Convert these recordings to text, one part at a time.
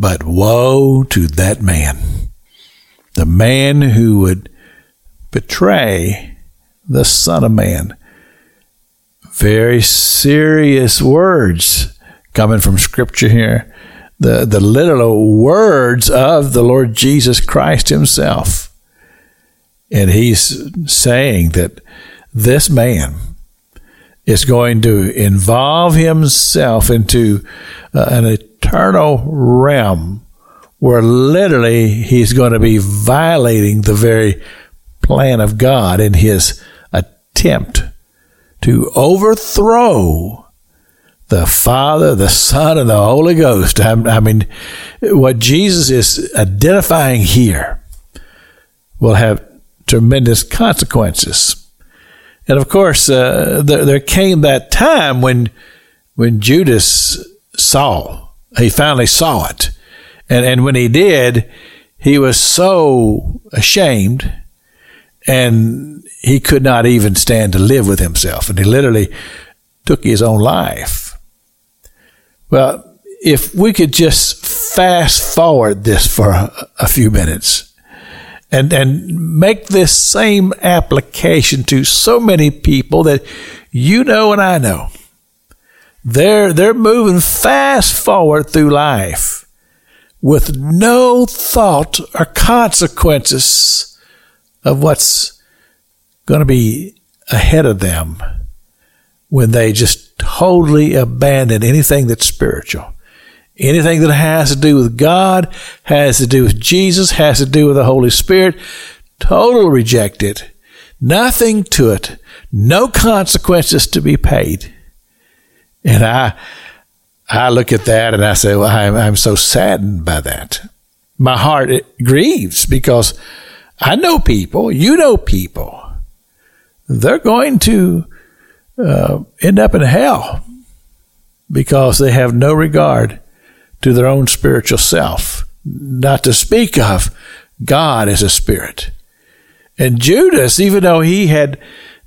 But woe to that man, the man who would betray the Son of Man. Very serious words coming from Scripture here. The, the literal words of the Lord Jesus Christ Himself. And He's saying that this man is going to involve himself into uh, an eternal realm where literally he's going to be violating the very plan of God in his attempt to overthrow the Father, the Son, and the Holy Ghost. I, I mean, what Jesus is identifying here will have tremendous consequences. And of course, uh, there, there came that time when when Judas saw, he finally saw it. And, and when he did, he was so ashamed and he could not even stand to live with himself. And he literally took his own life. Well, if we could just fast forward this for a, a few minutes and, and make this same application to so many people that you know and I know. They're, they're moving fast forward through life with no thought or consequences of what's going to be ahead of them when they just totally abandon anything that's spiritual. Anything that has to do with God, has to do with Jesus, has to do with the Holy Spirit, total reject it. Nothing to it. No consequences to be paid. And I, I look at that and I say, well, I'm, I'm so saddened by that. My heart grieves because I know people, you know people. They're going to uh, end up in hell because they have no regard to their own spiritual self, not to speak of God as a spirit. And Judas, even though he had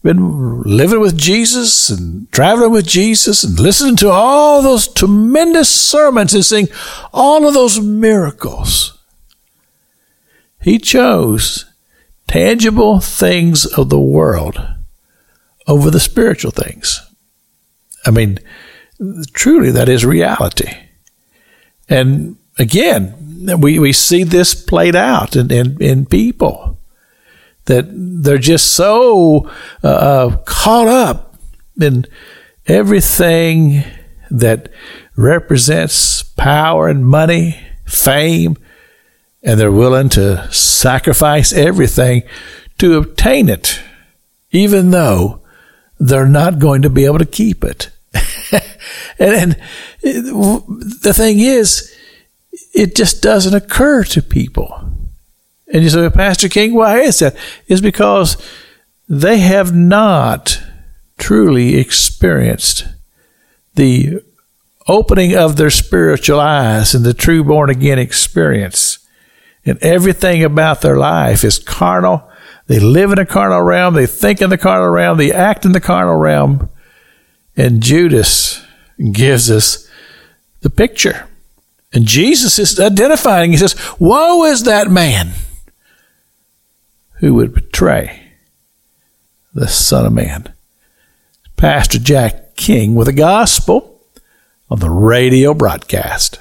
been living with Jesus and traveling with Jesus and listening to all those tremendous sermons and seeing all of those miracles, he chose tangible things of the world over the spiritual things. I mean, truly, that is reality. And again, we, we see this played out in, in, in people that they're just so uh, uh, caught up in everything that represents power and money, fame, and they're willing to sacrifice everything to obtain it, even though they're not going to be able to keep it. and, and the thing is, it just doesn't occur to people. And you say, Pastor King, why is that? It's because they have not truly experienced the opening of their spiritual eyes and the true born again experience. And everything about their life is carnal. They live in a carnal realm. They think in the carnal realm. They act in the carnal realm. And Judas gives us the picture. And Jesus is identifying. He says, Woe is that man who would betray the Son of Man. Pastor Jack King with a gospel on the radio broadcast.